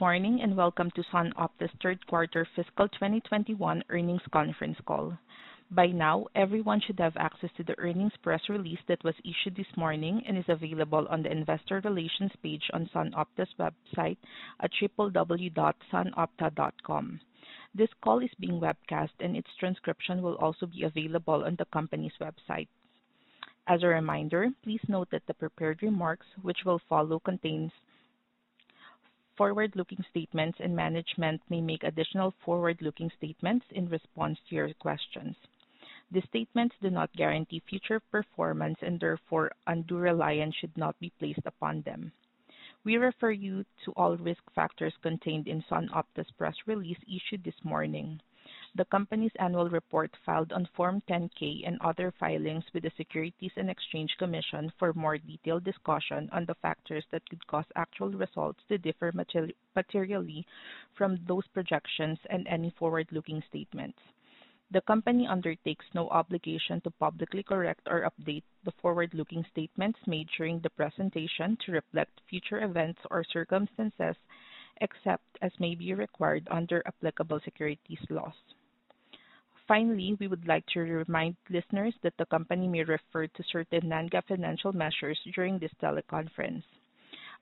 Good morning, and welcome to SunOpta's third quarter fiscal 2021 earnings conference call. By now, everyone should have access to the earnings press release that was issued this morning and is available on the investor relations page on SunOpta's website at www.sunopta.com. This call is being webcast, and its transcription will also be available on the company's website. As a reminder, please note that the prepared remarks which will follow contains forward-looking statements, and management may make additional forward-looking statements in response to your questions. These statements do not guarantee future performance, and therefore undue reliance should not be placed upon them. We refer you to all risk factors contained in SunOpta's press release issued this morning, the company's annual report filed on Form 10-K, and other filings with the Securities and Exchange Commission for more detailed discussion on the factors that could cause actual results to differ materially from those projections and any forward-looking statements. The company undertakes no obligation to publicly correct or update the forward-looking statements made during the presentation to reflect future events or circumstances, except as may be required under applicable securities laws. Finally, we would like to remind listeners that the company may refer to certain non-GAAP financial measures during this teleconference.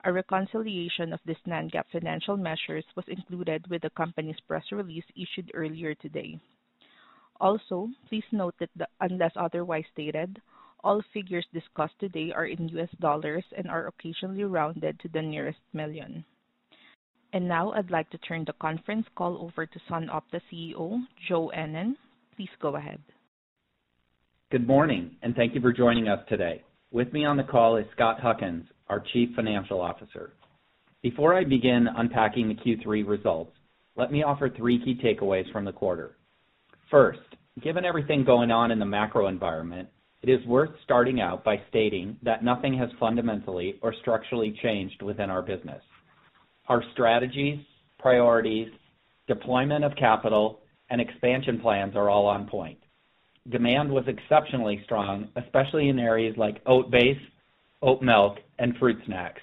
A reconciliation of these non-GAAP financial measures was included with the company's press release issued earlier today. Also, please note that unless otherwise stated, all figures discussed today are in U.S. dollars and are occasionally rounded to the nearest million. And Now I'd like to turn the conference call over to SunOpta CEO, Joe Ennen. Please go ahead. Good morning, and thank you for joining us today. With me on the call is Scott Huckins, our Chief Financial Officer. Before I begin unpacking the Q3 results, let me offer three key takeaways from the quarter. First, given everything going on in the macro environment, it is worth starting out by stating that nothing has fundamentally or structurally changed within our business. Our strategies, priorities, deployment of capital, and expansion plans are all on point. Demand was exceptionally strong, especially in areas like oat base, oat milk, and fruit snacks.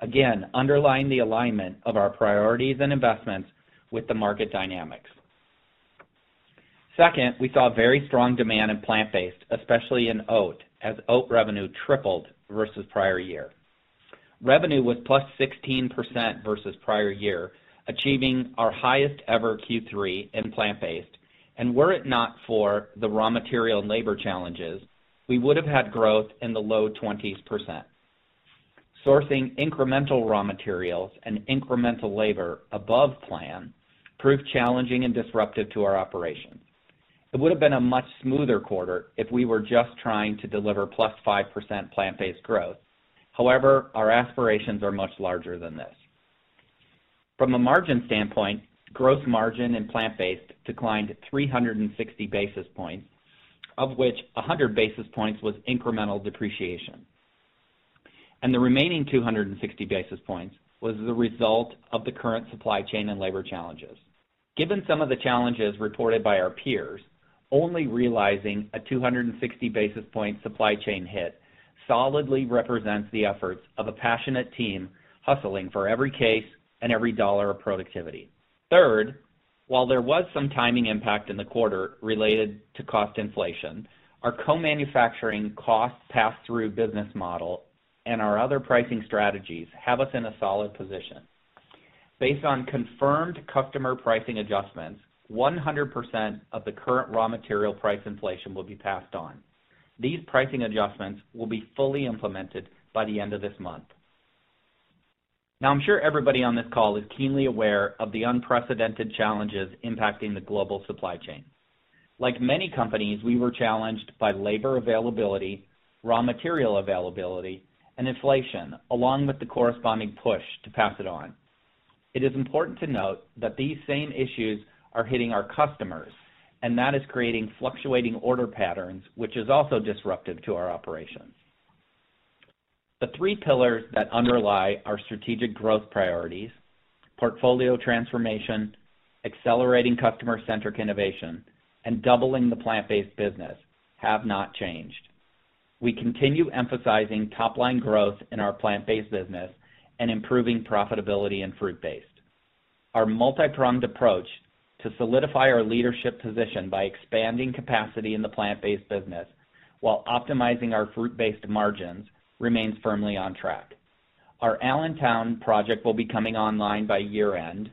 Again, underlying the alignment of our priorities and investments with the market dynamics. Second, we saw very strong demand in plant-based, especially in oat, as oat revenue tripled versus prior year. Revenue was +16% versus prior year, achieving our highest ever Q3 in plant-based. And were it not for the raw material and labor challenges, we would have had growth in the low 20s%. Sourcing incremental raw materials and incremental labor above plan proved challenging and disruptive to our operations. It would have been a much smoother quarter if we were just trying to deliver +5% plant-based growth. However, our aspirations are much larger than this. From a margin standpoint, gross margin in plant-based declined 360 basis points, of which 100 basis points was incremental depreciation. And The remaining 260 basis points was the result of the current supply chain and labor challenges. Given some of the challenges reported by our peers, only realizing a 260 basis point supply chain hit solidly represents the efforts of a passionate team hustling for every case and every dollar of productivity. Third, while there was some timing impact in the quarter related to cost inflation, our co-manufacturing cost pass-through business model and our other pricing strategies have us in a solid position. Based on confirmed customer pricing adjustments, 100% of the current raw material price inflation will be passed on. These pricing adjustments will be fully implemented by the end of this month. Now, I'm sure everybody on this call is keenly aware of the unprecedented challenges impacting the global supply chain. Like many companies, we were challenged by labor availability, raw material availability, and inflation, along with the corresponding push to pass it on. It is important to note that these same issues are hitting our customers, and that is creating fluctuating order patterns, which is also disruptive to our operations. The three pillars that underlie our strategic growth priorities, portfolio transformation, accelerating customer-centric innovation, and doubling the plant-based business, have not changed. We continue emphasizing top-line growth in our plant-based business and improving profitability in fruit-based. Our multi-pronged approach to solidify our leadership position by expanding capacity in the plant-based business while optimizing our fruit-based margins remains firmly on track. Our Allentown project will be coming online by year-end.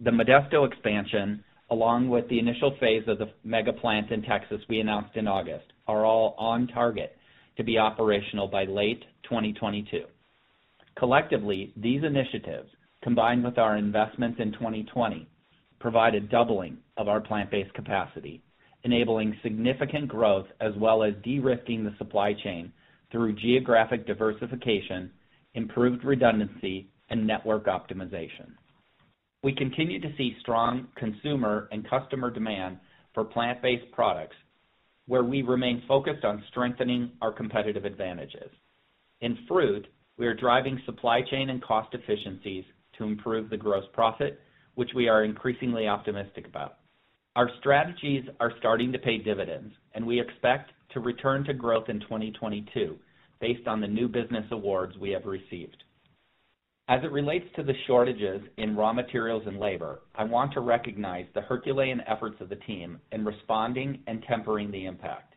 The Modesto expansion, along with the initial phase of the mega plant in Texas we announced in August, are all on target to be operational by late 2022. Collectively, these initiatives, combined with our investments in 2020, provide a doubling of our plant-based capacity, enabling significant growth as well as de-risking the supply chain through geographic diversification, improved redundancy, and network optimization. We continue to see strong consumer and customer demand for plant-based products, where we remain focused on strengthening our competitive advantages. In fruit, we are driving supply chain and cost efficiencies to improve the gross profit, which we are increasingly optimistic about. Our strategies are starting to pay dividends, and we expect to return to growth in 2022 based on the new business awards we have received. As it relates to the shortages in raw materials and labor, I want to recognize the Herculean efforts of the team in responding and tempering the impact.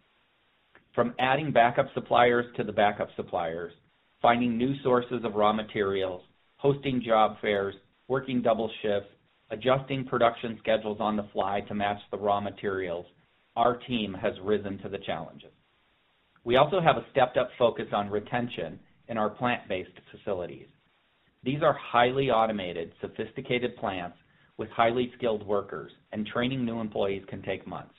From adding backup suppliers to the backup suppliers, finding new sources of raw materials, hosting job fairs, working double shifts, adjusting production schedules on the fly to match the raw materials, our team has risen to the challenges. We also have a stepped-up focus on retention in our plant-based facilities. These are highly automated, sophisticated plants with highly skilled workers, and training new employees can take months.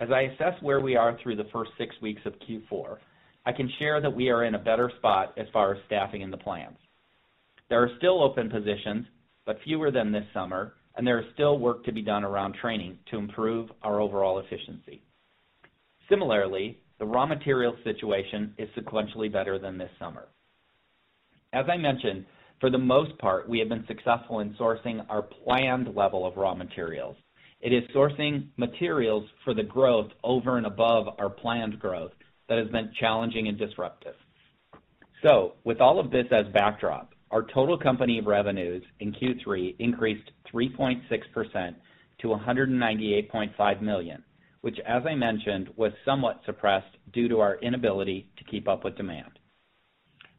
As I assess where we are through the first six weeks of Q4, I can share that we are in a better spot as far as staffing in the plants. There are still open positions, but fewer than this summer, and there is still work to be done around training to improve our overall efficiency. Similarly, the raw material situation is sequentially better than this summer. As I mentioned, for the most part, we have been successful in sourcing our planned level of raw materials. It is sourcing materials for the growth over and above our planned growth that has been challenging and disruptive. So, with all of this as backdrop, our total company revenues in Q3 increased 3.6% to $198.5 million, which, as I mentioned, was somewhat suppressed due to our inability to keep up with demand.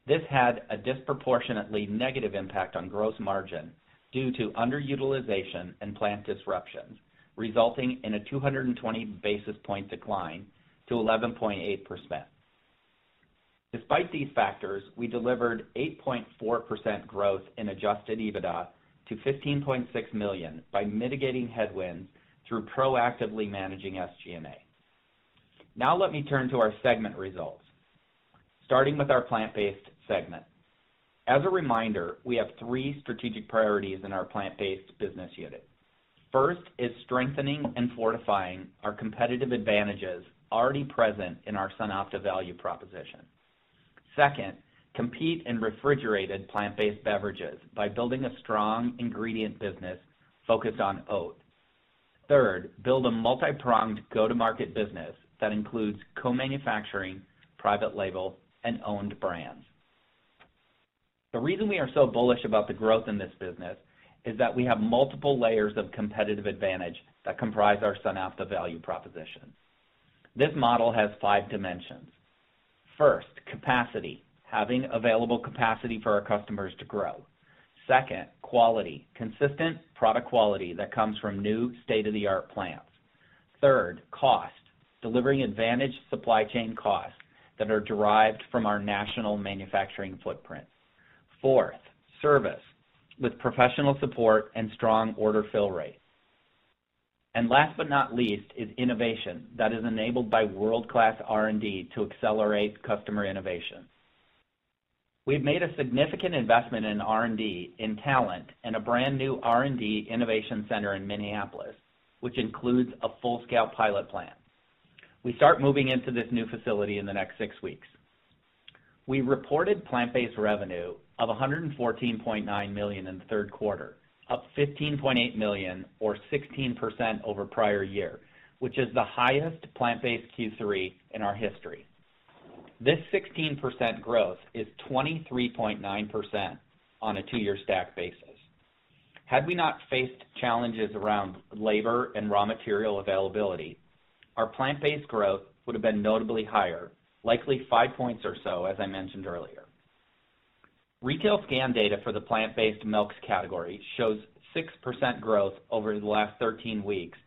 This had a disproportionately negative impact on gross margin due to underutilization and plant disruptions, resulting in a 220 basis point decline to 11.8%. Despite these factors, we delivered 8.4% growth in adjusted EBITDA to 15.6 million by mitigating headwinds through proactively managing SG&A. Now let me turn to our segment results, starting with our plant-based segment. As a reminder, we have three strategic priorities in our plant-based business unit. First is strengthening and fortifying our competitive advantages already present in our SunOpta value proposition. Second, compete in refrigerated plant-based beverages by building a strong ingredient business focused on oat. Third, build a multi-pronged go-to-market business that includes co-manufacturing, private label, and owned brands. The reason we are so bullish about the growth in this business is that we have multiple layers of competitive advantage that comprise our SunOpta value proposition. This model has five dimensions. First, capacity, having available capacity for our customers to grow. Second, quality, consistent product quality that comes from new state-of-the-art plants. Third, cost, delivering advantaged supply chain costs that are derived from our national manufacturing footprint. Fourth, service with professional support and strong order fill rate. Last but not least is innovation that is enabled by world-class R&D to accelerate customer innovation. We've made a significant investment in R&D, in talent, and a brand-new R&D innovation center in Minneapolis, which includes a full-scale pilot plant. We start moving into this new facility in the next six weeks. We reported plant-based revenue of 114.9 million in the third quarter, up 15.8 million or 16% over prior year, which is the highest plant-based Q3 in our history. This 16% growth is 23.9% on a two-year stack basis. Had we not faced challenges around labor and raw material availability, our plant-based growth would have been notably higher, likely five points or so, as I mentioned earlier. Retail scan data for the plant-based milks category shows 6% growth over the last 13 weeks,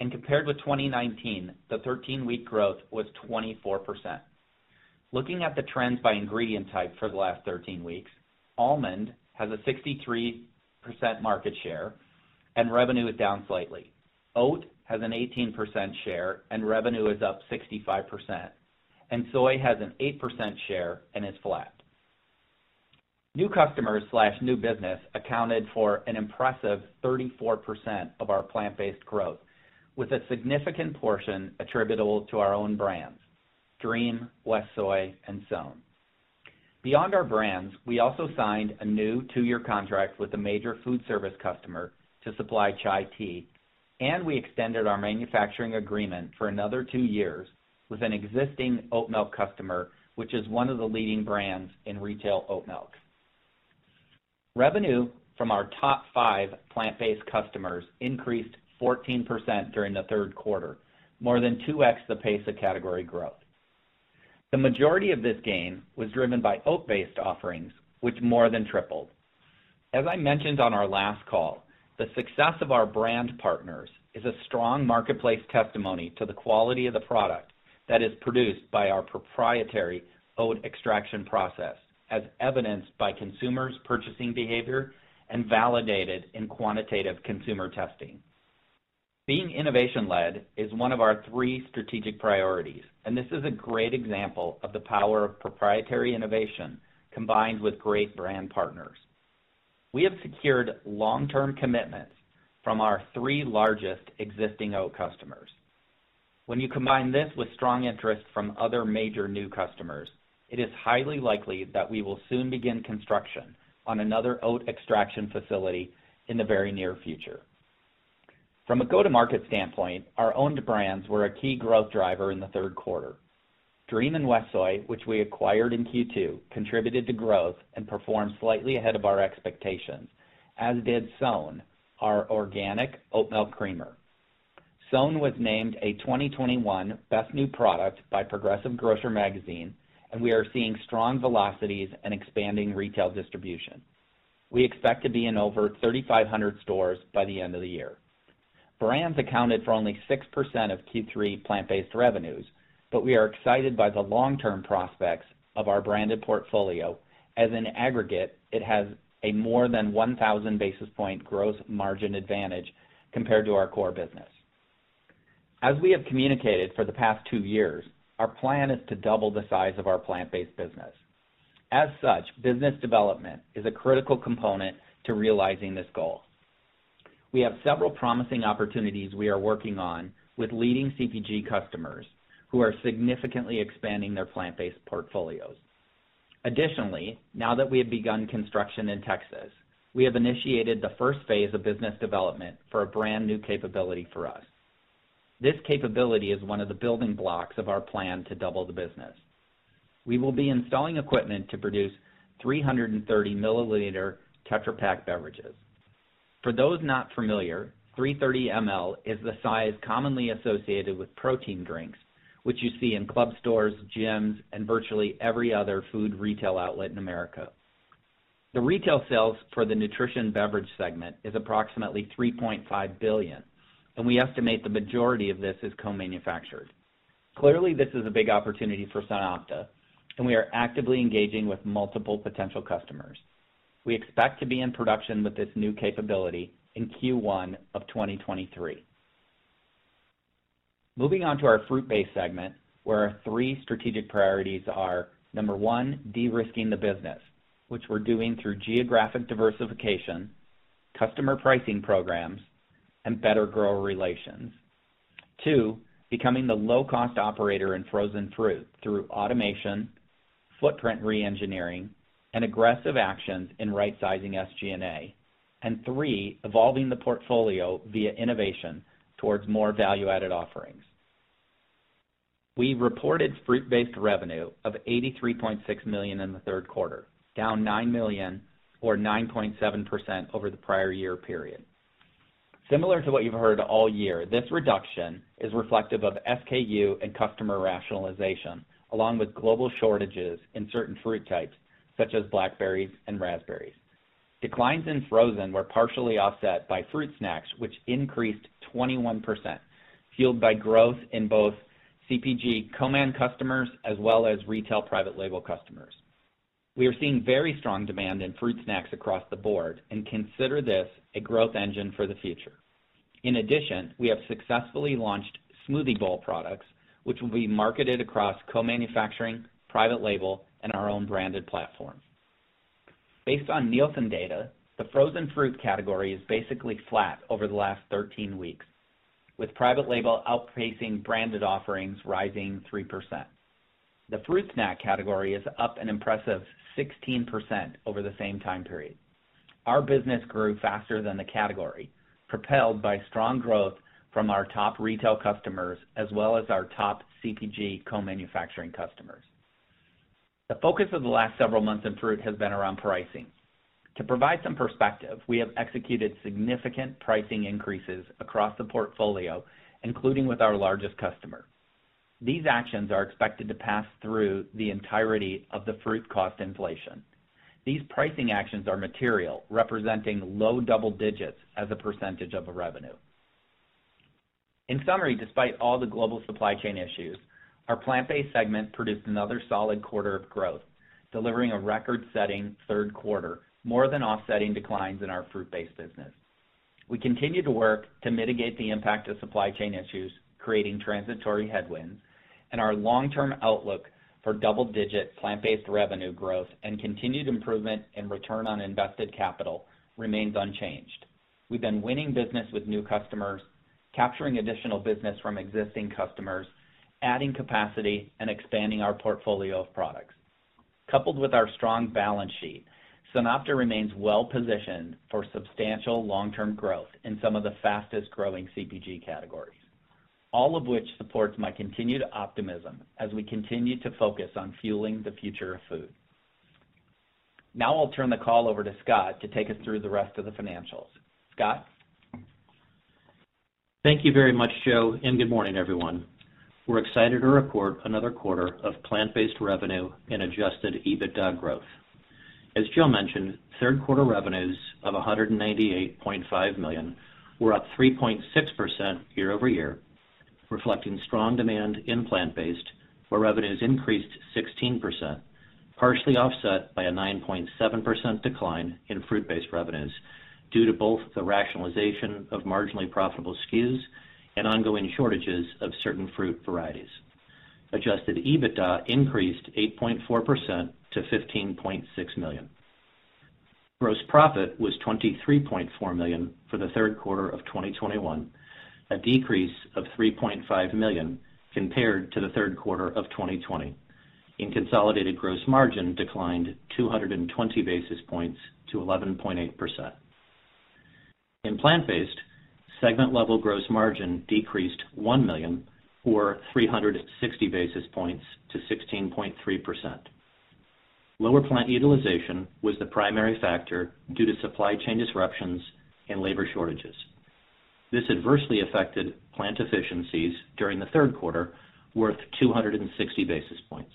and compared with 2019, the 13-week growth was 24%. Looking at the trends by ingredient type for the last 13 weeks, almond has a 63% market share and revenue is down slightly. Oat has an 18% share and revenue is up 65%, and soy has an 8% share and is flat. New customers/new business accounted for an impressive 34% of our plant-based growth, with a significant portion attributable to our own brands, Dream, WestSoy, and SOWN. Beyond our brands, we also signed a new two-year contract with a major food service customer to supply chai tea, and we extended our manufacturing agreement for another two years with an existing oat milk customer, which is one of the leading brands in retail oat milk. Revenue from our top five plant-based customers increased 14% during the third quarter, more than 2x the pace of category growth. The majority of this gain was driven by oat-based offerings, which more than tripled. As I mentioned on our last call, the success of our brand partners is a strong marketplace testimony to the quality of the product that is produced by our proprietary oat extraction process, as evidenced by consumers' purchasing behavior and validated in quantitative consumer testing. Being innovation-led is one of our three strategic priorities, and this is a great example of the power of proprietary innovation combined with great brand partners. We have secured long-term commitments from our three largest existing oat customers. When you combine this with strong interest from other major new customers, it is highly likely that we will soon begin construction on another oat extraction facility in the very near future. From a go-to-market standpoint, our owned brands were a key growth driver in the third quarter. Dream and WestSoy, which we acquired in Q2, contributed to growth and performed slightly ahead of our expectations, as did SOWN, our organic oat milk creamer. SOWN was named a 2021 Best New Product by Progressive Grocer magazine, and we are seeing strong velocities and expanding retail distribution. We expect to be in over 3,500 stores by the end of the year. Brands accounted for only 6% of Q3 plant-based revenues, but we are excited by the long-term prospects of our branded portfolio, as in aggregate, it has a more than 1,000 basis point gross margin advantage compared to our core business. As we have communicated for the past two years, our plan is to double the size of our plant-based business. As such, business development is a critical component to realizing this goal. We have several promising opportunities we are working on with leading CPG customers who are significantly expanding their plant-based portfolios. Additionally, now that we have begun construction in Texas, we have initiated the first phase of business development for a brand-new capability for us. This capability is one of the building blocks of our plan to double the business. We will be installing equipment to produce 330 milliliter Tetra Pak beverages. For those not familiar, 330 ml is the size commonly associated with protein drinks, which you see in club stores, gyms, and virtually every other food retail outlet in America. The retail sales for the nutrition beverage segment is approximately $3.5 billion, and we estimate the majority of this is co-manufactured. Clearly, this is a big opportunity for SunOpta, and we are actively engaging with multiple potential customers. We expect to be in production with this new capability in Q1 of 2023. Moving on to our fruit-based segment, where our three strategic priorities are, number one, de-risking the business. which we're doing through geographic diversification, customer pricing programs, and better grower relations. Two, becoming the low-cost operator in frozen fruit through automation, footprint re-engineering, and aggressive actions in right-sizing SG&A. And Three, evolving the portfolio via innovation towards more value-added offerings. We reported fruit-based revenue of 83.6 million in the third quarter, down 9 million or 9.7% over the prior year period. Similar to what you've heard all year, this reduction is reflective of SKU and customer rationalization, along with global shortages in certain fruit types, such as blackberries and raspberries. Declines in frozen were partially offset by fruit snacks, which increased 21%, fueled by growth in both CPG co-man customers as well as retail private label customers. We are seeing very strong demand in fruit snacks across the board and consider this a growth engine for the future. In addition, we have successfully launched smoothie bowl products, which will be marketed across co-manufacturing, private label, and our own branded platform. Based on Nielsen data, the frozen fruit category is basically flat over the last 13 weeks, with private label outpacing branded offerings rising 3%. The fruit snack category is up an impressive 16% over the same time period. Our business grew faster than the category, propelled by strong growth from our top retail customers as well as our top CPG co-manufacturing customers. The focus of the last several months in fruit has been around pricing. To provide some perspective, we have executed significant pricing increases across the portfolio, including with our largest customer. These actions are expected to pass through the entirety of the fruit cost inflation. These pricing actions are material, representing low double digits as a percentage of revenue. In summary, despite all the global supply chain issues, our plant-based segment produced another solid quarter of growth, delivering a record-setting third quarter, more than offsetting declines in our fruit-based business. We continue to work to mitigate the impact of supply chain issues, creating transitory headwinds, and our long-term outlook for double-digit plant-based revenue growth and continued improvement in return on invested capital remains unchanged. We've been winning business with new customers, capturing additional business from existing customers, adding capacity, and expanding our portfolio of products. Coupled with our strong balance sheet, SunOpta remains well-positioned for substantial long-term growth in some of the fastest-growing CPG categories, all of which supports my continued optimism as we continue to focus on fueling the future of food. Now I'll turn the call over to Scott to take us through the rest of the financials. Scott? Thank you very much, Joe, and good morning, everyone. We're excited to report another quarter of plant-based revenue and adjusted EBITDA growth. As Joe mentioned, third quarter revenues of $198.5 million were up 3.6% year-over-year, reflecting strong demand in plant-based, where revenues increased 16%, partially offset by a 9.7% decline in fruit-based revenues due to both the rationalization of marginally profitable SKUs and ongoing shortages of certain fruit varieties. Adjusted EBITDA increased 8.4% to 15.6 million. Gross profit was 23.4 million for the third quarter of 2021, a decrease of $3.5 million compared to the third quarter of 2020. Consolidated gross margin declined 220 basis points to 11.8%. In plant-based, segment level gross margin decreased 1 million or 360 basis points to 16.3%. Lower plant utilization was the primary factor due to supply chain disruptions and labor shortages. This adversely affected plant efficiencies during the third quarter, worth 260 basis points.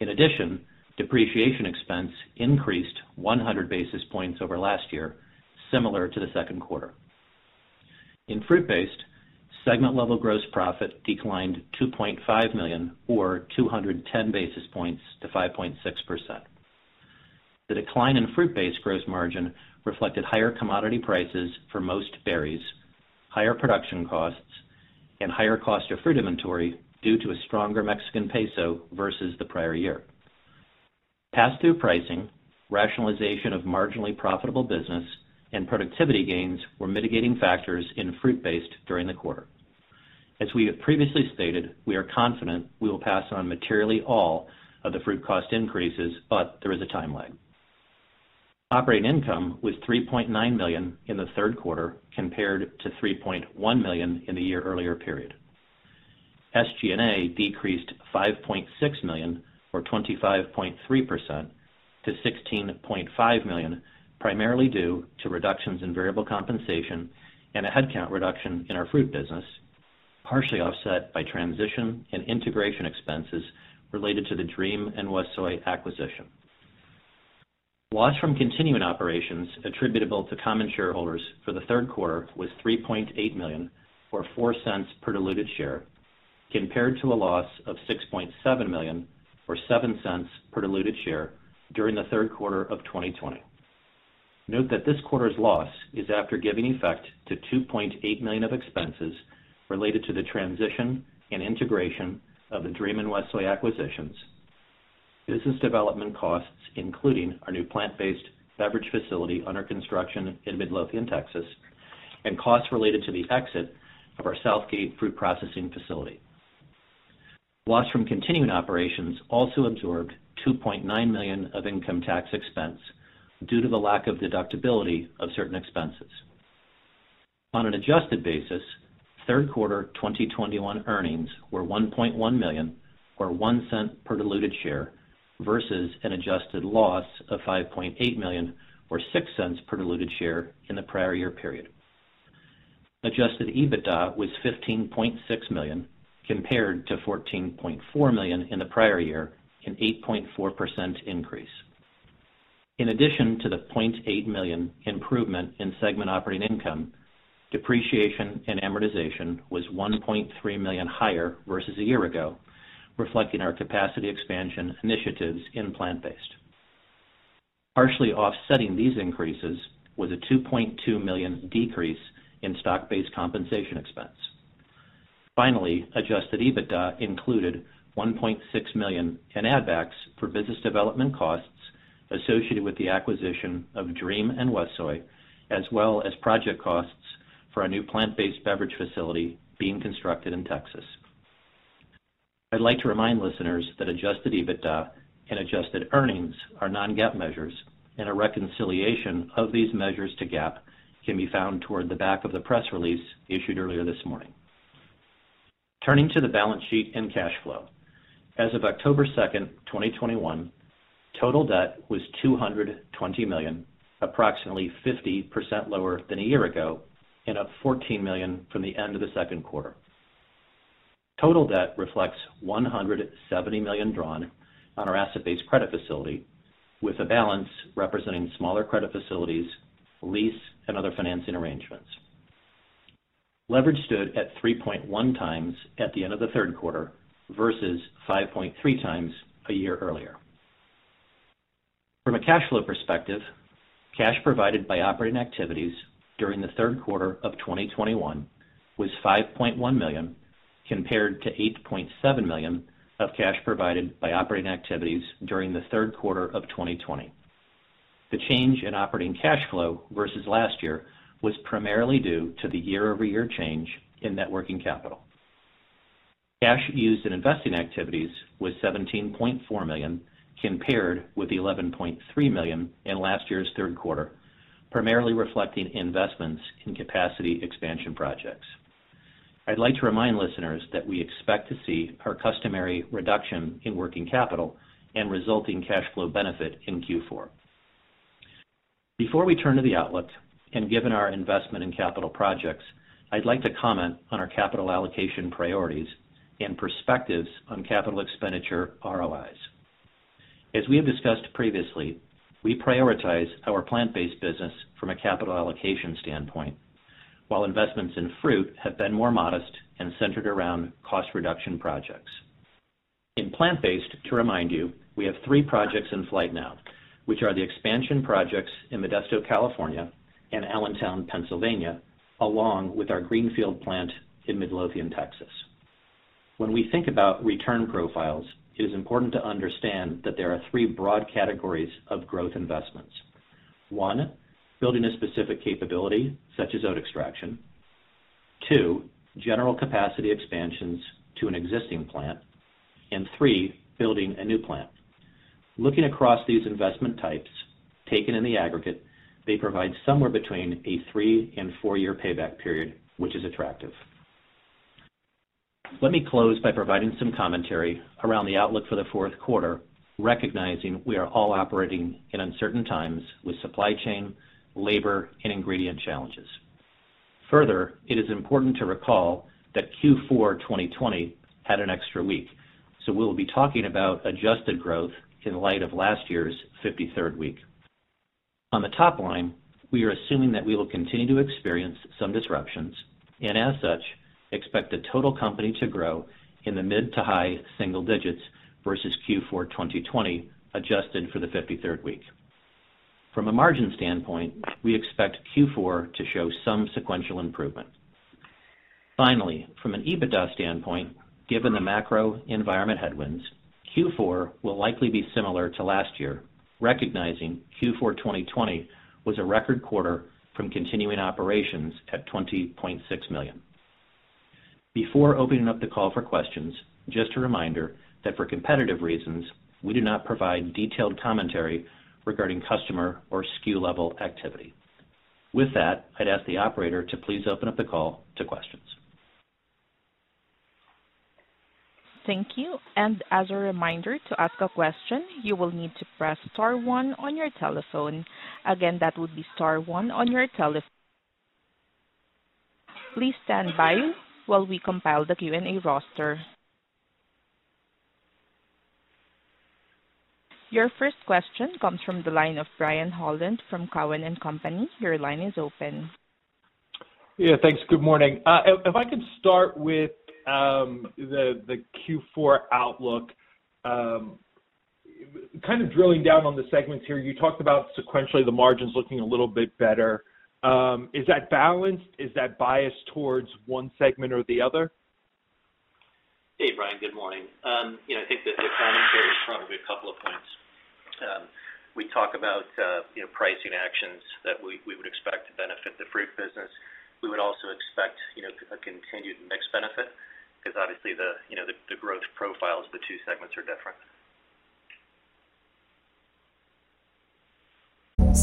In addition, depreciation expense increased 100 basis points over last year, similar to the second quarter. In fruit-based, segment level gross profit declined 2.5 million or 210 basis points to 5.6%. The decline in fruit-based gross margin reflected higher commodity prices for most berries, higher production costs, and higher cost of fruit inventory due to a stronger Mexican peso versus the prior year. Pass-through pricing rationalization of marginally profitable business, and productivity gains were mitigating factors in fruit-based during the quarter. As we have previously stated, we are confident we will pass on materially all of the fruit cost increases, but there is a time lag. Operating income was 3.9 million in the third quarter compared to 3.1 million in the year earlier period. SG&A decreased 5.6 million or 25.3% to 16.5 million, primarily due to reductions in variable compensation and a headcount reduction in our fruit business, partially offset by transition and integration expenses related to the Dream and WestSoy acquisition. Loss from continuing operations attributable to common shareholders for the third quarter was 3.8 million or $0.04 per diluted share, compared to a loss of 6.7 million or $0.07 per diluted share during the third quarter of 2020. Note that this quarter's loss is after giving effect to 2.8 million of expenses related to the transition and integration of the Dream and WestSoy acquisitions, business development costs, including our new plant-based beverage facility under construction in Midlothian, Texas, and costs related to the exit of our Southgate fruit processing facility. Loss from continuing operations also absorbed 2.9 million of income tax expense due to the lack of deductibility of certain expenses. On an adjusted basis, third quarter 2021 earnings were 1.1 million or $0.01 per diluted share versus an adjusted loss of 5.8 million or $0.06 per diluted share in the prior year period. Adjusted EBITDA was 15.6 million compared to 14.4 million in the prior year, an 8.4% increase. In addition to the 0.8 million improvement in segment operating income, depreciation and amortization was 1.3 million higher versus a year ago, reflecting our capacity expansion initiatives in plant-based. Partially offsetting these increases was a 2.2 million decrease in stock-based compensation expense. Finally, adjusted EBITDA included 1.6 million in add backs for business development costs associated with the acquisition of Dream and WestSoy, as well as project costs for our new plant-based beverage facility being constructed in Texas. I'd like to remind listeners that adjusted EBITDA and adjusted earnings are non-GAAP measures, and a reconciliation of these measures to GAAP can be found toward the back of the press release issued earlier this morning. Turning to the balance sheet and cash flow. As of October 2, 2021, total debt was 220 million, approximately 50% lower than a year ago, and up 14 million from the end of the second quarter. Total debt reflects 170 million drawn on our asset-based credit facility, with a balance representing smaller credit facilities, lease, and other financing arrangements. Leverage stood at 3.1x at the end of the third quarter versus 5.3x a year earlier. From a cash flow perspective, cash provided by operating activities during the third quarter of 2021 was $5.1 million, compared to 8.7 million of cash provided by operating activities during the third quarter of 2020. The change in operating cash flow versus last year was primarily due to the year-over-year change in net working capital. Cash used in investing activities was 17.4 million, compared with 11.3 million in last year's third quarter, primarily reflecting investments in capacity expansion projects. I'd like to remind listeners that we expect to see our customary reduction in working capital and resulting cash flow benefit in Q4. Before we turn to the outlook, and given our investment in capital projects, I'd like to comment on our capital allocation priorities and perspectives on capital expenditure ROIs. As we have discussed previously, we prioritize our plant-based business from a capital allocation standpoint, while investments in fruit have been more modest and centered around cost reduction projects. In plant-based, to remind you, we have three projects in flight now, which are the expansion projects in Modesto, California and Allentown, Pennsylvania, along with our greenfield plant in Midlothian, Texas. When we think about return profiles it is important to understand that there are three broad categories of growth investments. One, building a specific capability, such as oat extraction. Two, general capacity expansions to an existing plant. And three, building a new plant. Looking across these investment types, taken in the aggregate, they provide somewhere between a three and four-year payback period, which is attractive. Let me close by providing some commentary around the outlook for the fourth quarter, recognizing we are all operating in uncertain times with supply chain, labor, and ingredient challenges. Further, it is important to recall that Q4 2020 had an extra week, so we'll be talking about adjusted growth in light of last year's 53rd week. On the top line, we are assuming that we will continue to experience some disruptions, and as such, expect the total company to grow in the mid to high single digits versus Q4 2020, adjusted for the 53rd week. From a margin standpoint, we expect Q4 to show some sequential improvement. Finally, from an EBITDA standpoint, given the macro environment headwinds, Q4 will likely be similar to last year, recognizing Q4 2020 was a record quarter from continuing operations at 20.6 million. Before opening up the call for questions, just a reminder that for competitive reasons, we do not provide detailed commentary regarding customer or SKU-level activity. With that, I'd ask the operator to please open up the call to questions. Thank you. And as a reminder, to ask a question, you will need to press star one on your telephone. Again, that would be star one on your telephone. Please stand by while we compile the Q&A roster. Your first question comes from the line of Brian Holland from Cowen and Company. Your line is open. Yeah, thanks. Good morning. Uh, if I could start with um the the Q4 outlook, um, kind of drilling down on the segments here, you talked about sequentially the margins looking a little bit better. Um, is that balanced? Is that biased towards one segment or the other? Hey, Brian. Good morning. Um, you know, I think that the commentary is probably a couple of points. Um, we talk about uh, you know, pricing actions that we would expect to benefit the fruit business. We would also expect you know, a continued mix benefit because obviously the, you know, the growth profiles of the two segments are different.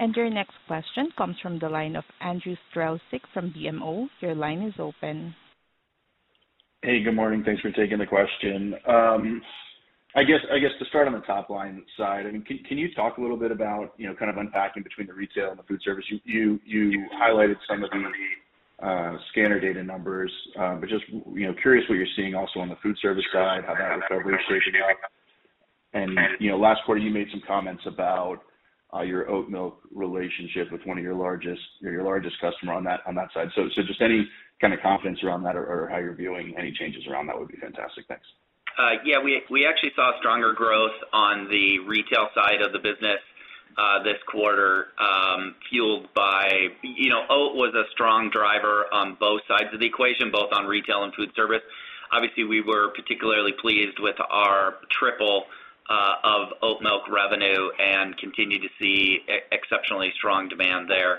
And your next question comes from the line of Andrew Strelzik from BMO. Your line is open. Hey, good morning. Thanks for taking the question. Um, I guess to start on the top-line side, I mean, can you talk a little bit about you know, kind of unpacking between the retail and the food service? You highlighted some of the uh, scanner data numbers, uh, but just you know, curious what you're seeing also on the food service side, how that recovery is shaping up. And you know, last quarter, you made some comments about Uh, your oat milk relationship with one of your largest customer on that side. So so just any kind of confidence around that or how you're viewing any changes around that would be fantastic. Thanks. Uh, yeah, we actually saw stronger growth on the retail side of the business uh, this quarter, um, fueled by you know oat was a strong driver on both sides of the equation, both on retail and food service. Obviously, we were particularly pleased with our triple Uh, of oat milk revenue and continue to see exceptionally strong demand there.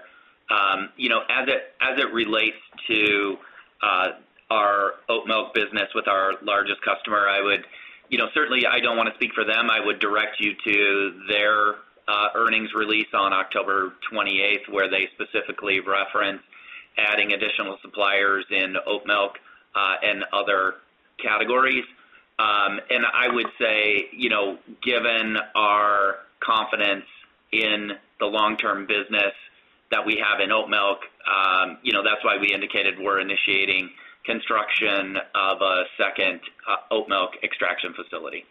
Um, you know, as it as it relates to uh, our oat milk business with our largest customer, I would, you know, certainly I don't want to speak for them. I would direct you to their uh, earnings release on October 28th, where they specifically reference adding additional suppliers in oat milk and other categories. I would say, you know, given our confidence in the long-term business that we have in oat milk. Um, you know, that's why we indicated we're initiating construction of a second oat milk extraction facility.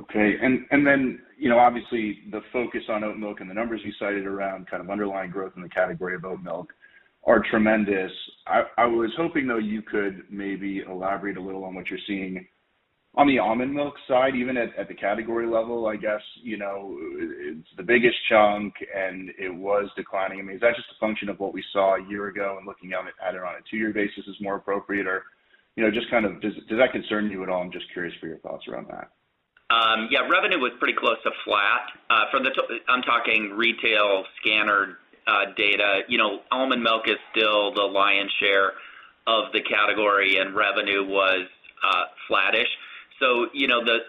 Okay. And and then, you know, obviously the focus on oat milk and the numbers you cited around kind of underlying growth in the category of oat milk are tremendous. I was hoping, though, you could maybe elaborate a little on what you're seeing on the almond milk side, even at the category level. I guess, you know, it's the biggest chunk and it was declining. I mean, is that just a function of what we saw a year ago and looking at it on a two-year basis is more appropriate? Or, you know, just kind of does that concern you at all? I'm just curious for your thoughts around that. Um, yeah, revenue was pretty close to flat. Uh, for the. I'm talking retail scanner Uh, data. You know, almond milk is still the lion's share of the category, and revenue was uh, flattish. So, you know, the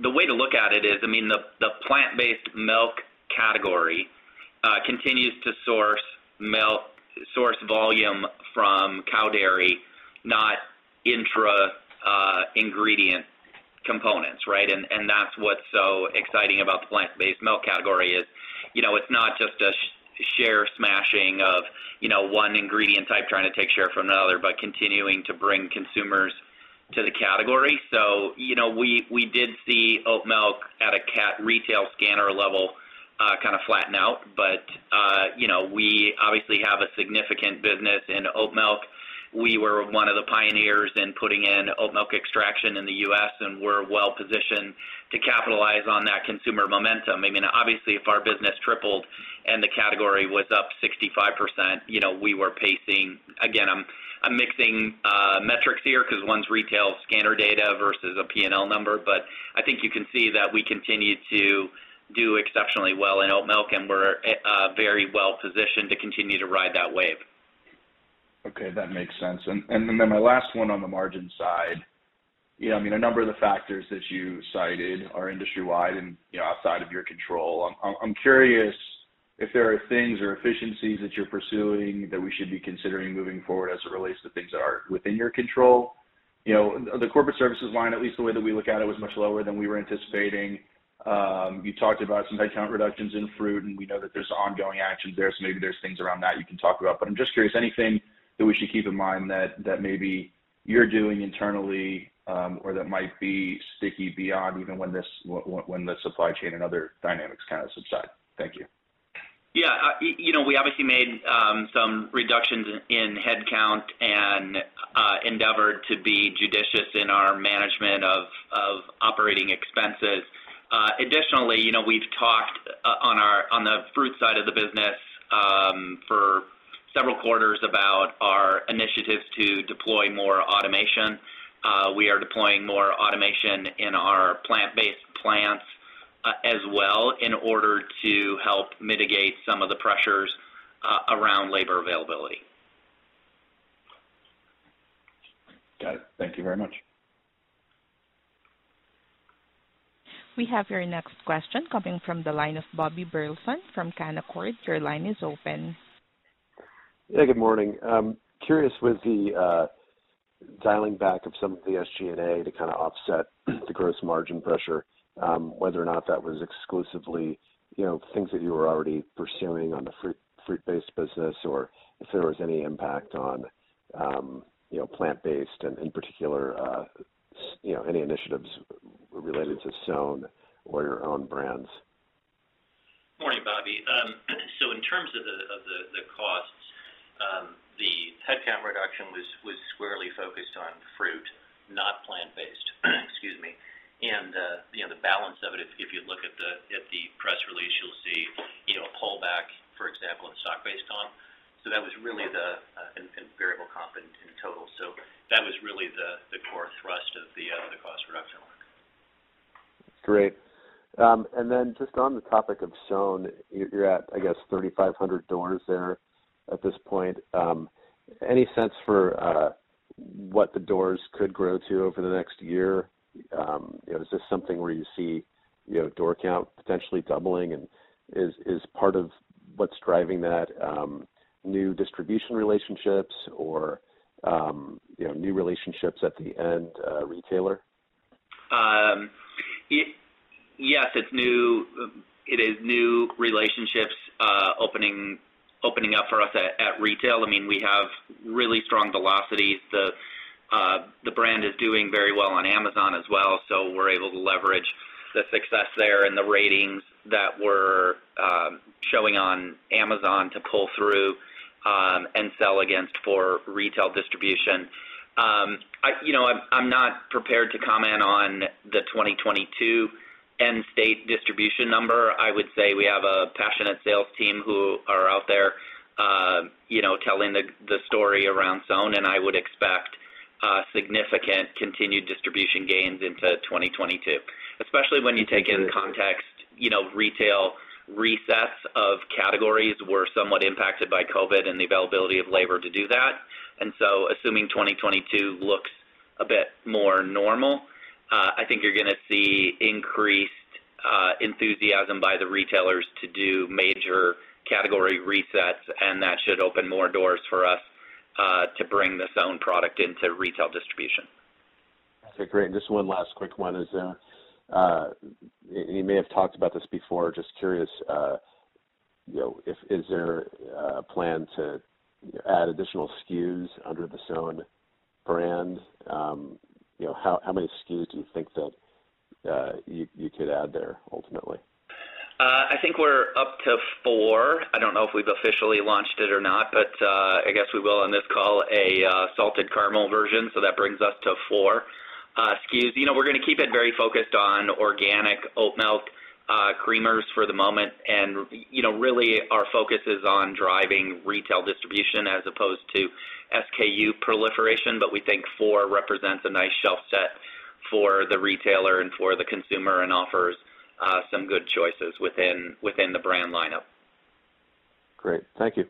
the way to look at it is, I mean the plant-based milk category uh, continues to source milk source volume from cow dairy, not intra-ingredient components, right? And and that's what's so exciting about the plant-based milk category is, you know, it's not just a share smashing of you know one ingredient type trying to take share from another, but continuing to bring consumers to the category. So you know we we did see oat milk at a cat retail scanner level kind of flatten out. But uh, you know we obviously have a significant business in oat milk. We were one of the pioneers in putting in oat milk extraction in the U.S., and we're well-positioned to capitalize on that consumer momentum. I mean, obviously, if our business tripled and the category was up 65%, you know, we were pacing. Again, I'm I'm mixing uh, metrics here because one's retail scanner data versus a P&L number. But I think you can see that we continue to do exceptionally well in oat milk, and we're uh, very well-positioned to continue to ride that wave. Okay, that makes sense. And then my last one on the margin side. You know, I mean, a number of the factors that you cited are industry-wide and outside of your control. I'm curious if there are things or efficiencies that you're pursuing that we should be considering moving forward as it relates to things that are within your control. You know, the corporate services line, at least the way that we look at it, was much lower than we were anticipating. Um, you talked about some headcount reductions in fruit, and we know that there's ongoing actions there, so maybe there's things around that you can talk about. But I'm just curious, anything that we should keep in mind that maybe you're doing internally, um, or that might be sticky beyond even when the supply chain and other dynamics kind of subside? Thank you. Yeah. Uh, you know, we obviously made um, some reductions in headcount and uh, endeavored to be judicious in our management of operating expenses. Uh, additionally, you know, we've talked on the fruit side of the business um, for several quarters about our initiatives to deploy more automation. Uh, we are deploying more automation in our plant-based plants uh, as well in order to help mitigate some of the pressures uh, around labor availability. Got it. Thank you very much. We have your next question coming from the line of Bobby Burleson from Canaccord. Your line is open. Yeah, good morning. Um, curious with the uh, dialing back of some of the SG&A to kind of offset the gross margin pressure, um, whether or not that was exclusively you know, things that you were already pursuing on the fruit-based business, or if there was any impact on um, you know, plant-based and in particular, uh, you know, any initiatives related to SOWN or your own brands. Morning, Bobby. Um so in terms of the costs, the headcount reduction was was squarely focused on fruit, not plant-based. Excuse me. And uh, you know the balance of it, if you look at the at the press release, you'll see you know a pullback, for example, in stock-based comp. So that was really the variable comp in total. So that was really the the core thrust of the the cost reduction work. Great. Um, and then just on the topic of SOWN, you're at, I guess, 3,500 doors there at this point. Um, any sense for uh, what the doors could grow to over the next year? Um, is this something where you see door count potentially doubling, and is part of what's driving that um, new distribution relationships or new relationships at the end uh, retailer? Yes, it is new uh it is new relationships uh, opening up for us at retail. I mean, we have really strong velocities. Uh, the brand is doing very well on Amazon as well, so we're able to leverage the success there and the ratings that we're um, showing on Amazon to pull through um, and sell against for retail distribution. Um, you know, I'm not prepared to comment on the 2022 end state distribution number. I would say we have a passionate sales team who are out there uh you know telling the story around SOWN, and I would expect significant continued distribution gains into 2022. Especially when you take into context you know, retail resets of categories were somewhat impacted by COVID and the availability of labor to do that. And so assuming 2022 looks a bit more normal, Uh, I think you're going to see increased uh, enthusiasm by the retailers to do major category resets, and that should open more doors for us uh, to bring the SOWN product into retail distribution. Okay, great. And Just one last quick one is, you may have talked about this before, just curious, you know, if is there a plan to add additional SKUs under the SOWN brand? Um, You know, how how many SKUs do you think that uh, you you could add there ultimately? Uh, I think we're up to four. I don't know if we've officially launched it or not, but uh, I guess we will on this call, a salted caramel version. So that brings us to four SKUs. You know, we're going to keep it very focused on organic oat milk creamers for the moment. And you know, really our focus is on driving retail distribution as opposed to SKU proliferation. But we think four represents a nice shelf set for the retailer and for the consumer and offers uh, some good choices within within the brand lineup. Great. Thank you.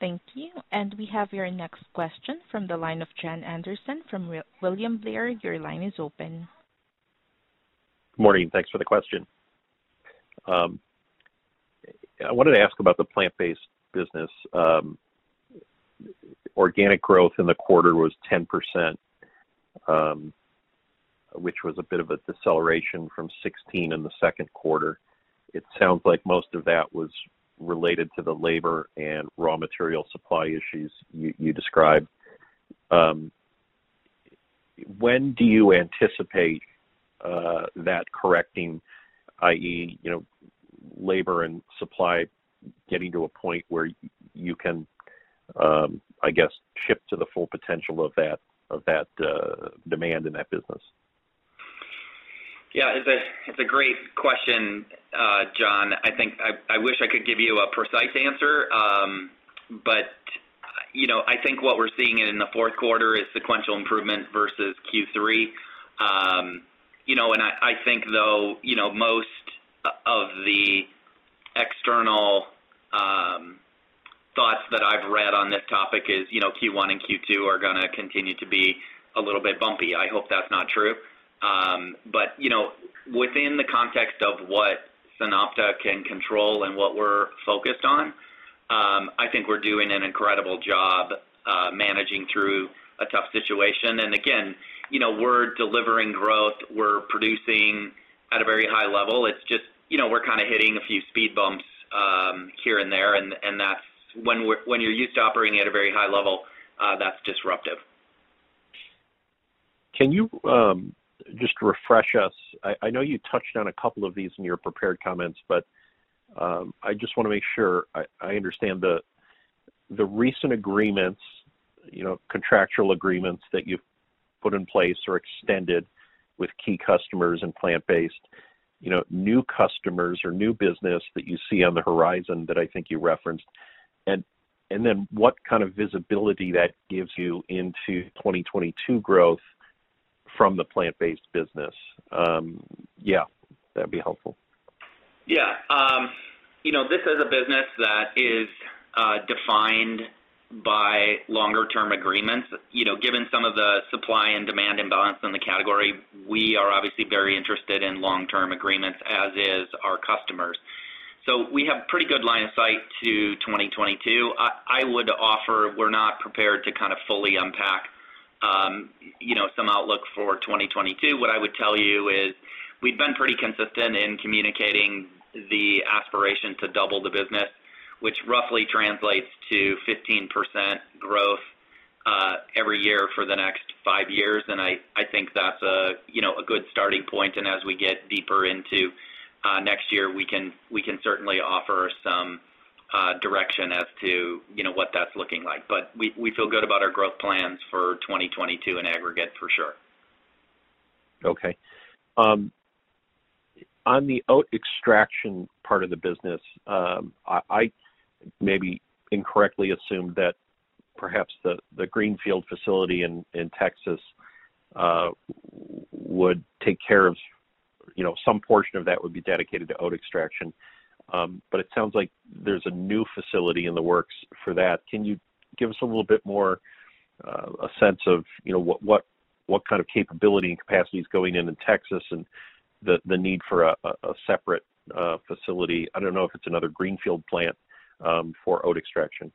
Thank you. And we have your next question from the line of Jon Anderson from William Blair. Your line is open. Good Morning. Thanks for the question. Um, I wanted to ask about the plant-based business. Um, organic growth in the quarter was 10%, um, which was a bit of a deceleration from 16 in the second quarter. It sounds like most of that was related to the labor and raw material supply issues you described. Um, when do you anticipate uh, that correcting, i.e., you know, labor and supply getting to a point where you can, um, I guess, ship to the full potential of that of that uh, demand in that business? Yeah, it's a it's a great question, uh, John. I think I wish I could give you a precise answer. Um, but you know I think what we're seeing in the fourth quarter is sequential improvement versus Q3. Um, you know, and I think, though, you know most of the external thoughts that I've read on this topic is you know, Q1 and Q2 are going to continue to be a little bit bumpy. I hope that's not true. Um, but, you know, within the context of what SunOpta can control and what we're focused on, um, I think we're doing an incredible job uh, managing through a tough situation. And again, you know, we're delivering growth. We're producing at a very high level. It's just you know, we're kind of hitting a few speed bumps um, here and there, and when you're used to operating at a very high level, uh, that's disruptive. Can you um, just refresh us? I know you touched on a couple of these in your prepared comments, but um, I just want to make sure I understand the the recent agreements, you know, contractual agreements that you've put in place or extended with key customers and plant-based, you know, new customers or new business that you see on the horizon that I think you referenced, and and then what kind of visibility that gives you into 2022 growth from the plant-based business? Yeah, that'd be helpful. Yeah. Um, you know, this is a business that is defined by longer-term agreements. You know, given some of the supply and demand imbalance in the category, we are obviously very interested in long-term agreements, as is our customers. So we have pretty good line of sight to 2022. I would offer we're not prepared to kind of fully unpack um you know some outlook for 2022. What I would tell you is we've been pretty consistent in communicating the aspiration to double the business, which roughly translates to 15% growth every year for the next five years. And I think that's a you know a good starting point. And as we get deeper into Uh, next year, we can we can certainly offer some uh, direction as to you know what that's looking like. But we feel good about our growth plans for 2022 in aggregate for sure. Okay. Um, on the oat extraction part of the business, um, I maybe incorrectly assumed that perhaps the the greenfield facility in Texas uh, would take care of some portion of that would be dedicated to oat extraction. Um, but it sounds like there's a new facility in the works for that. Can you give us a little bit more uh, a sense of you know, what kind of capability and capacity is going in in Texas and the need for a separate uh, facility? I don't know if it's another greenfield plant um, for oat extraction.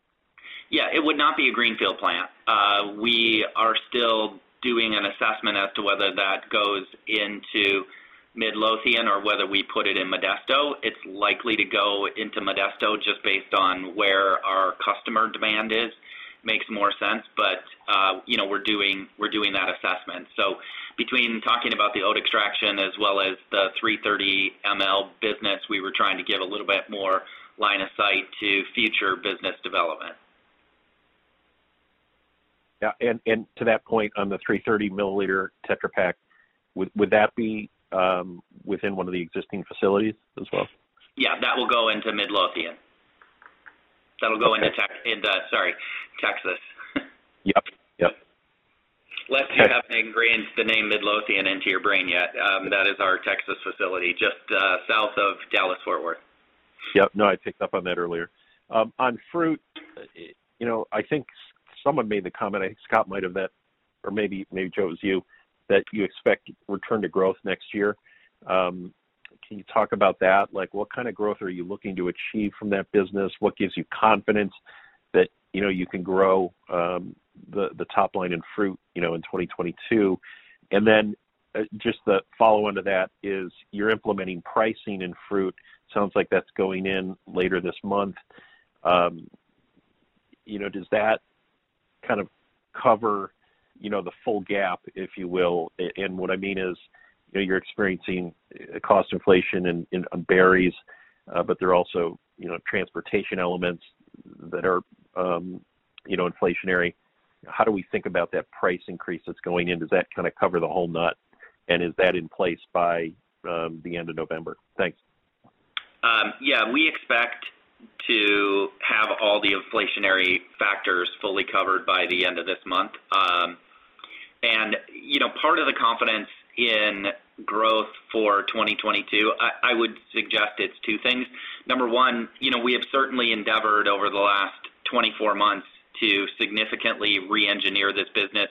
Yeah, it would not be a greenfield plant. Uh, we are still doing an assessment as to whether that goes into Midlothian or whether we put it in Modesto. It's likely to go into Modesto just based on where our customer demand is. Makes more sense. But uh, you know we're doing we're doing that assessment. So between talking about the oat extraction as well as the 330 ml business, we were trying to give a little bit more line of sight to future business development. Yeah. And and to that point, on the 330 milliliter Tetra Pak, would that be Um, within one of the existing facilities as well? Yeah, that will go into Midlothian. That'll go into Texas. Yep. Yep. Lest you haven't ingrained the name Midlothian into your brain yet. Um, that is our Texas facility, just uh, south of Dallas-Fort Worth. Yep. No, I picked up on that earlier. Um, on fruit, you know, I think someone made the comment, I think Scott might have that, or maybe maybe Joe, was you, that you expect return to growth next year. Um, can you talk about that? Like, what kind of growth are you looking to achieve from that business? What gives you confidence that you know, you can grow um the the top line in fruit you know, in 2022? And then, uh, Just the follow-on to that is you're implementing pricing in fruit. Sounds like that's going in later this month. Um, you know, does that kind of cover the full gap, if you will? And what I mean is, you know, you're experiencing uh, cost inflation on berries, uh, but there are also you know transportation elements that are um, you know inflationary. How do we think about that price increase that's going in? Does that kind of cover the whole nut? And is that in place by um, the end of November? Thanks. Um, yeah, we expect to have all the inflationary factors fully covered by the end of this month. Um, And you know, part of the confidence in growth for 2022, I I would suggest it's two things. Number one, you know, we have certainly endeavored over the last 24 months to significantly re-engineer this business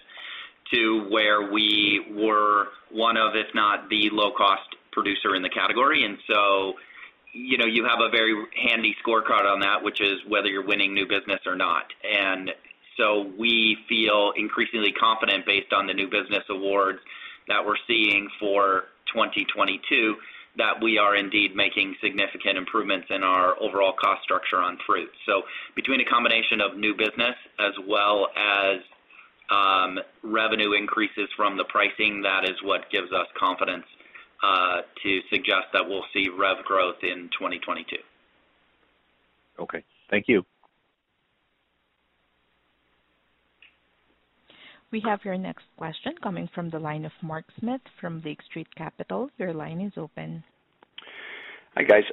to where we were one of, if not the low-cost producer in the category. And so you know you have a very handy scorecard on that, which is whether you're winning new business or not. So we feel increasingly confident based on the new business awards that we're seeing for 2022, that we are indeed making significant improvements in our overall cost structure on fruit. So between a combination of new business as well as um, revenue increases from the pricing, that is what gives us confidence uh, to suggest that we'll see rev growth in 2022. Okay. Thank you. We have your next question coming from the line of Mark Smith from Lake Street Capital. Your line is open. Hi, guys.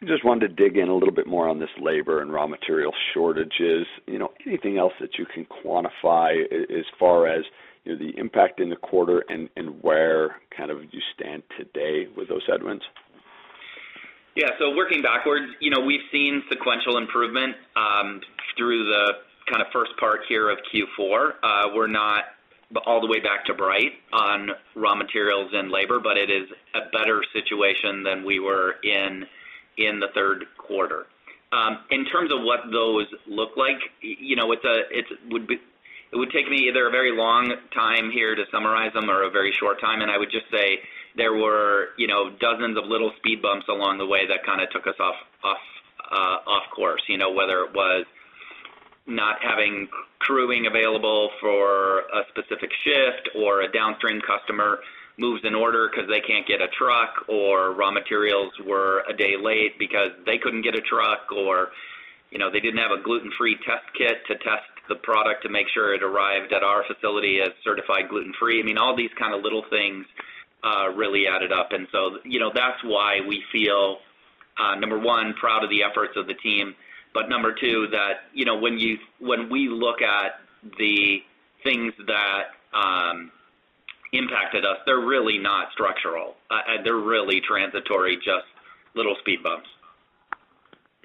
I just wanted to dig in a little bit more on this labor and raw material shortages. You know, anything else that you can quantify as far as you know, the impact in the quarter and where kind of you stand today with those headwinds? Yeah. So working backwards, you know, we've seen sequential improvement um, through the first part here of Q4. We're not all the way back to bright on raw materials and labor, but it is a better situation than we were in in the third quarter. In terms of what those look like, you know, it would take me either a very long time here to summarize them or a very short time, and I would just say there were you know dozens of little speed bumps along the way that kind of took us off uh, off course. You know whether it was not having crewing available for a specific shift, or a downstream customer moves an order because they can't get a truck, or raw materials were a day late because they couldn't get a truck, or you know they didn't have a gluten-free test kit to test the product to make sure it arrived at our facility as certified gluten-free. I mean, all these kind of little things uh, really added up, and so you know that's why we feel uh, number one proud of the efforts of the team, but number two that you know when you when we look at the things that um, impacted us, they're really not structural. Uh, they're really transitory, just little speed bumps.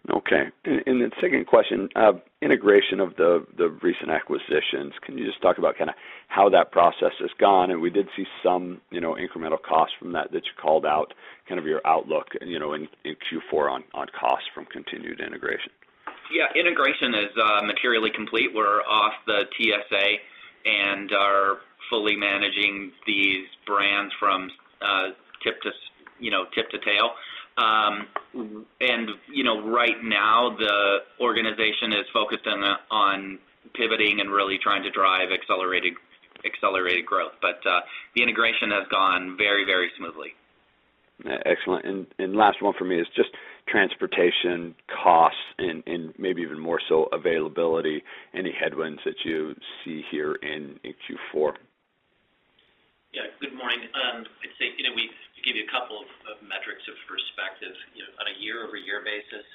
Okay. And the second question, uh, integration of the the recent acquisitions. Can you just talk about kind of how that process has gone? And we did see some, you know, incremental costs from that that you called out, kind of your outlook, you know, in in Q4 on, on costs from continued integration. Yeah. Integration is uh, materially complete. We're off the TSA and are fully managing these brands from uh, tip to, you know, tip to tail. Um, and you know, right now the organization is focused on, on pivoting and really trying to drive accelerated accelerated growth. But uh, the integration has gone very very smoothly. Excellent. And, and last one for me is just transportation costs and, and maybe even more so availability. Any headwinds that you see here in, in Q4? Yeah. Good morning. Um, I'd say, you know, we give you a couple of, of metrics of perspective, you know, on a year-over-year basis,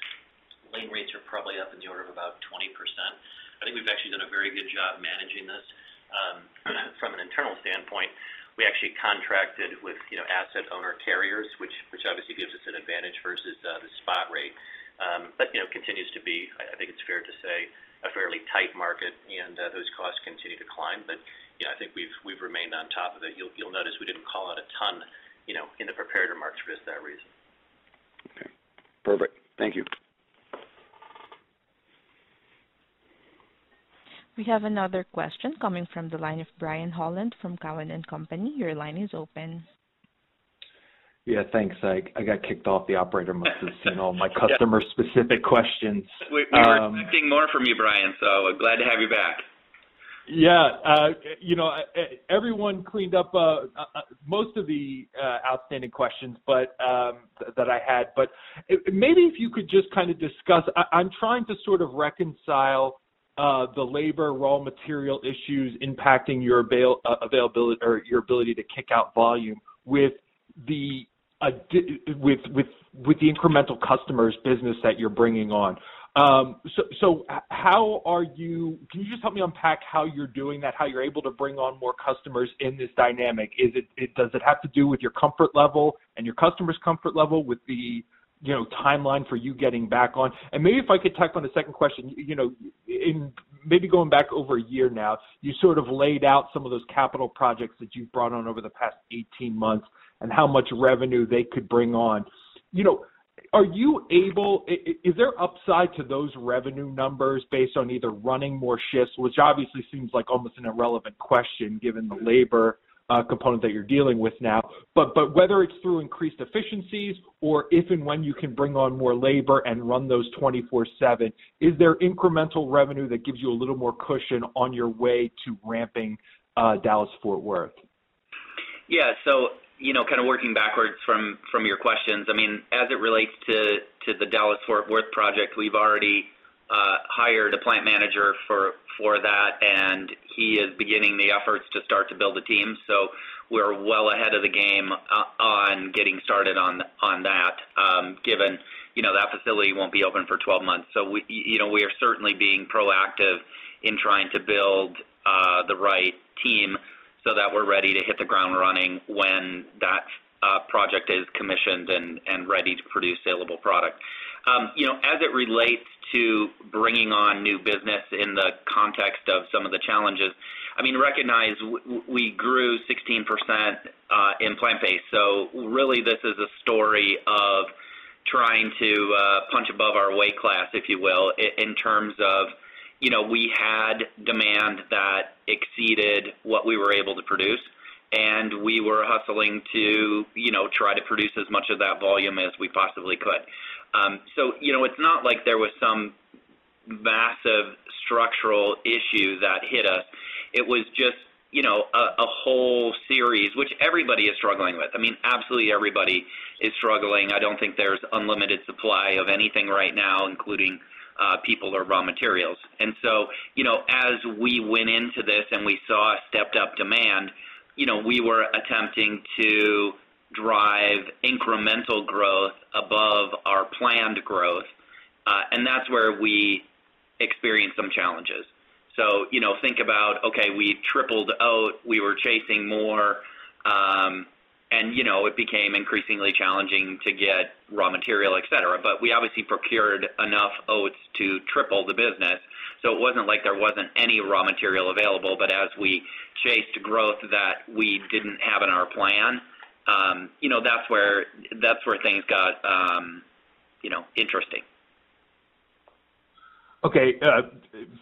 lane rates are probably up in the order of about 20%. I think we've actually done a very good job managing this. Um, from an internal standpoint, we actually contracted with, you know, asset owner carriers, which which obviously gives us an advantage versus uh, the spot rate. Um, but you know, continues to be, I think it's fair to say, a fairly tight market, and uh, those costs continue to climb. But you know, I think we've we've remained on top of it. You'll you'll notice we didn't call out a ton, you know, in the prepared remarks for just that reason. Okay, perfect. Thank you. We have another question coming from the line of Brian Holland from Cowen and Company. Your line is open. Yeah, thanks. I I got kicked off. The operator must have seen all my customer-specific questions. We were um, expecting more from you, Brian, so glad to have you back. Yeah, uh, you know, everyone cleaned up uh, uh, most of the uh, outstanding questions, but um, th- that I had. But maybe if you could just kind of discuss. I, am trying to sort of reconcile the labor raw material issues impacting your uh, availability or your ability to kick out volume with the with with with the incremental customers business that you're bringing on. Um, so, so how are you? Can you just help me unpack how you're doing that? How you're able to bring on more customers in this dynamic? Is it does it have to do with your comfort level and your customers' comfort level with the you know timeline for you getting back on? And maybe if I could tack on a second question, you know, in maybe going back over a year now, you sort of laid out some of those capital projects that you've brought on over the past 18 months and how much revenue they could bring on. You know, are you able? Is there upside to those revenue numbers based on either running more shifts, which obviously seems like almost an irrelevant question given the labor uh, component that you're dealing with now, but but whether it's through increased efficiencies or if and when you can bring on more labor and run those 24/7, is there incremental revenue that gives you a little more cushion on your way to ramping uh, Dallas Fort Worth? Yeah. So you know, kind of working backwards from from your questions, I mean, as it relates to to the Dallas-Fort Worth project, we've already hired a plant manager for for that, and he is beginning the efforts to start to build a team. So we're well ahead of the game uh, on getting started on on that. Um, given you know that facility won't be open for 12 months, so we you know we are certainly being proactive in trying to build uh, the right team so that we're ready to hit the ground running when that uh, project is commissioned and, and ready to produce saleable product. Um, you know, as it relates to bringing on new business in the context of some of the challenges, I mean, recognize we grew 16% uh, in plant-based. So really, this is a story of trying to uh, punch above our weight class, if you will, in terms of you know, we had demand that exceeded what we were able to produce. and we were hustling to you know, try to produce as much of that volume as we possibly could. Um, it's not like there was some massive structural issue that hit us. It was just you know, a whole series, which everybody is struggling with. I mean, absolutely everybody is struggling. I don't think there's unlimited supply of anything right now, including uh, people or raw materials. And so, you know, as we went into this and we saw a stepped-up demand, you know, we were attempting to drive incremental growth above our planned growth. Uh, and that's where we experienced some challenges. So, you know, think about, okay, we tripled oat, we were chasing more, and you know, it became increasingly challenging to get raw material, et cetera. But we obviously procured enough oats to triple the business. So it wasn't like there wasn't any raw material available, but as we chased growth that we didn't have in our plan, that's where that's where things got um, you know interesting. Okay.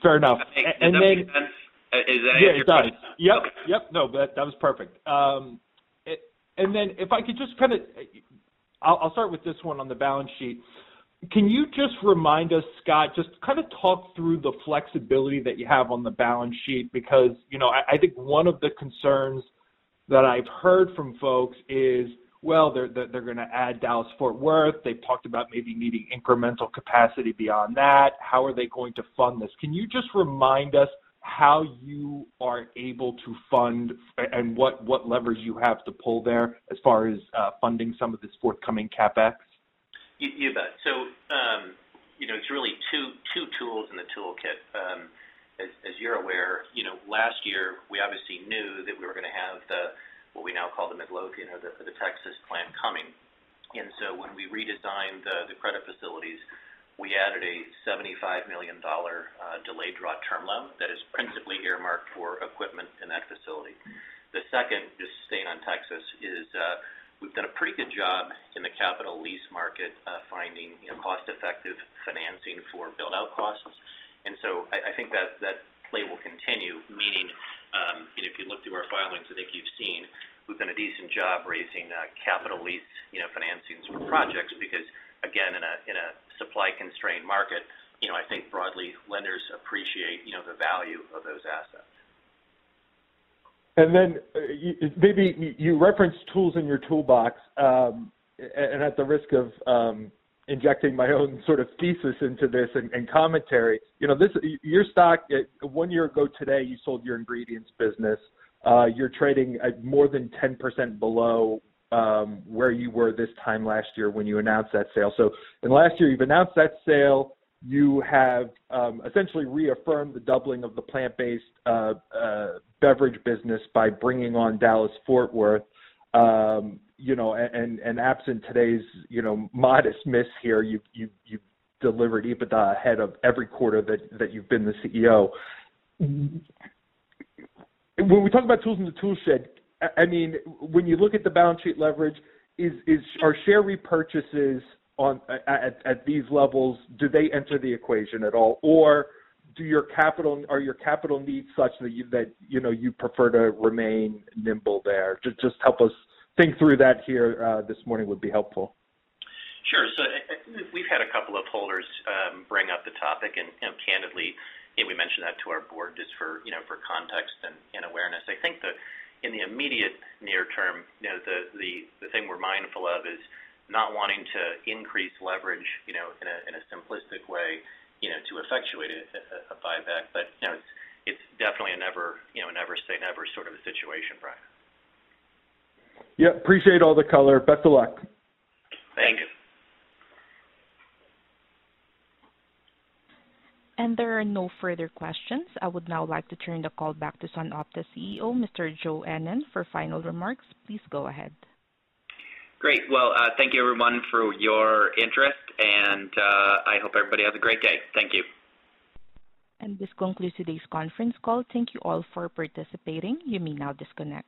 Fair enough. Does that make sense? Is that answer your question? Yeah, it does. Yep. No, that was perfect. Um, it, and then, if I could just kind of, I'll I'll start with this one on the balance sheet. Can you just remind us, Scott, just kind of talk through the flexibility that you have on the balance sheet? Because, you know, I, I think one of the concerns that I've heard from folks is, well, they're they're going to add Dallas-Fort Worth. They've talked about maybe needing incremental capacity beyond that. How are they going to fund this? Can you just remind us how you are able to fund and what what levers you have to pull there as far as funding some of this forthcoming CapEx? You bet. So, um, you know, it's really two tools in the toolkit. As you're aware, you know, last year, we obviously knew that we were going to have the, what we now call the Midlothian or the Texas plant coming. And so when we redesigned the credit facilities, we added a $75 million uh, delayed draw term loan that is principally earmarked for equipment in that facility. The second, just staying on Texas, is uh, we've done a pretty good job in the capital lease market uh, finding cost-effective financing for build-out costs. I think that that play will continue, meaning, um, you know, if you look through our filings, I think you've seen we've done a decent job raising uh, capital lease you know, financings for projects because, again, in a in a supply-constrained market, you know, I think broadly, lenders appreciate you know the value of those assets. And then uh, maybe you referenced tools in your toolbox, um, and at the risk of um, injecting my own sort of thesis into this and commentary. You know, this your stock, one year ago today, you sold your ingredients business. Uh, You're trading at more than 10% below um, where you were this time last year when you announced that sale. So, in last year, you've announced that sale. You have um, essentially reaffirmed the doubling of the plant-based uh, uh, beverage business by bringing on Dallas-Fort Worth. And and absent today's you know modest miss here, you've delivered EBITDA ahead of every quarter that that you've been the CEO. When we talk about tools in the tool shed, I mean, when you look at the balance sheet leverage, is is are share repurchases on at these levels, do they enter the equation at all? Or do your capital are your capital needs such that you prefer to remain nimble there? Just help us think through that here uh, this morning would be helpful. Sure. So we've had a couple of holders um, bring up the topic, and candidly, we mentioned that to our board just for you know for context and awareness. I think that in the immediate near term, you know, the the, the thing we're mindful of is not wanting to increase leverage you know, in a in a simplistic way you know, to effectuate a buyback. But you know, It's it's definitely a never say never sort of a situation, Brian. Yeah. Appreciate all the color. Best of luck. Thank you. And there are no further questions. I would now like to turn the call back to SunOpta CEO, Mr. Joe Ennen, for final remarks. Please go ahead. Great. Well, uh, thank you everyone for your interest, and uh, I hope everybody has a great day. Thank you. And this concludes today's conference call. Thank you all for participating. You may now disconnect.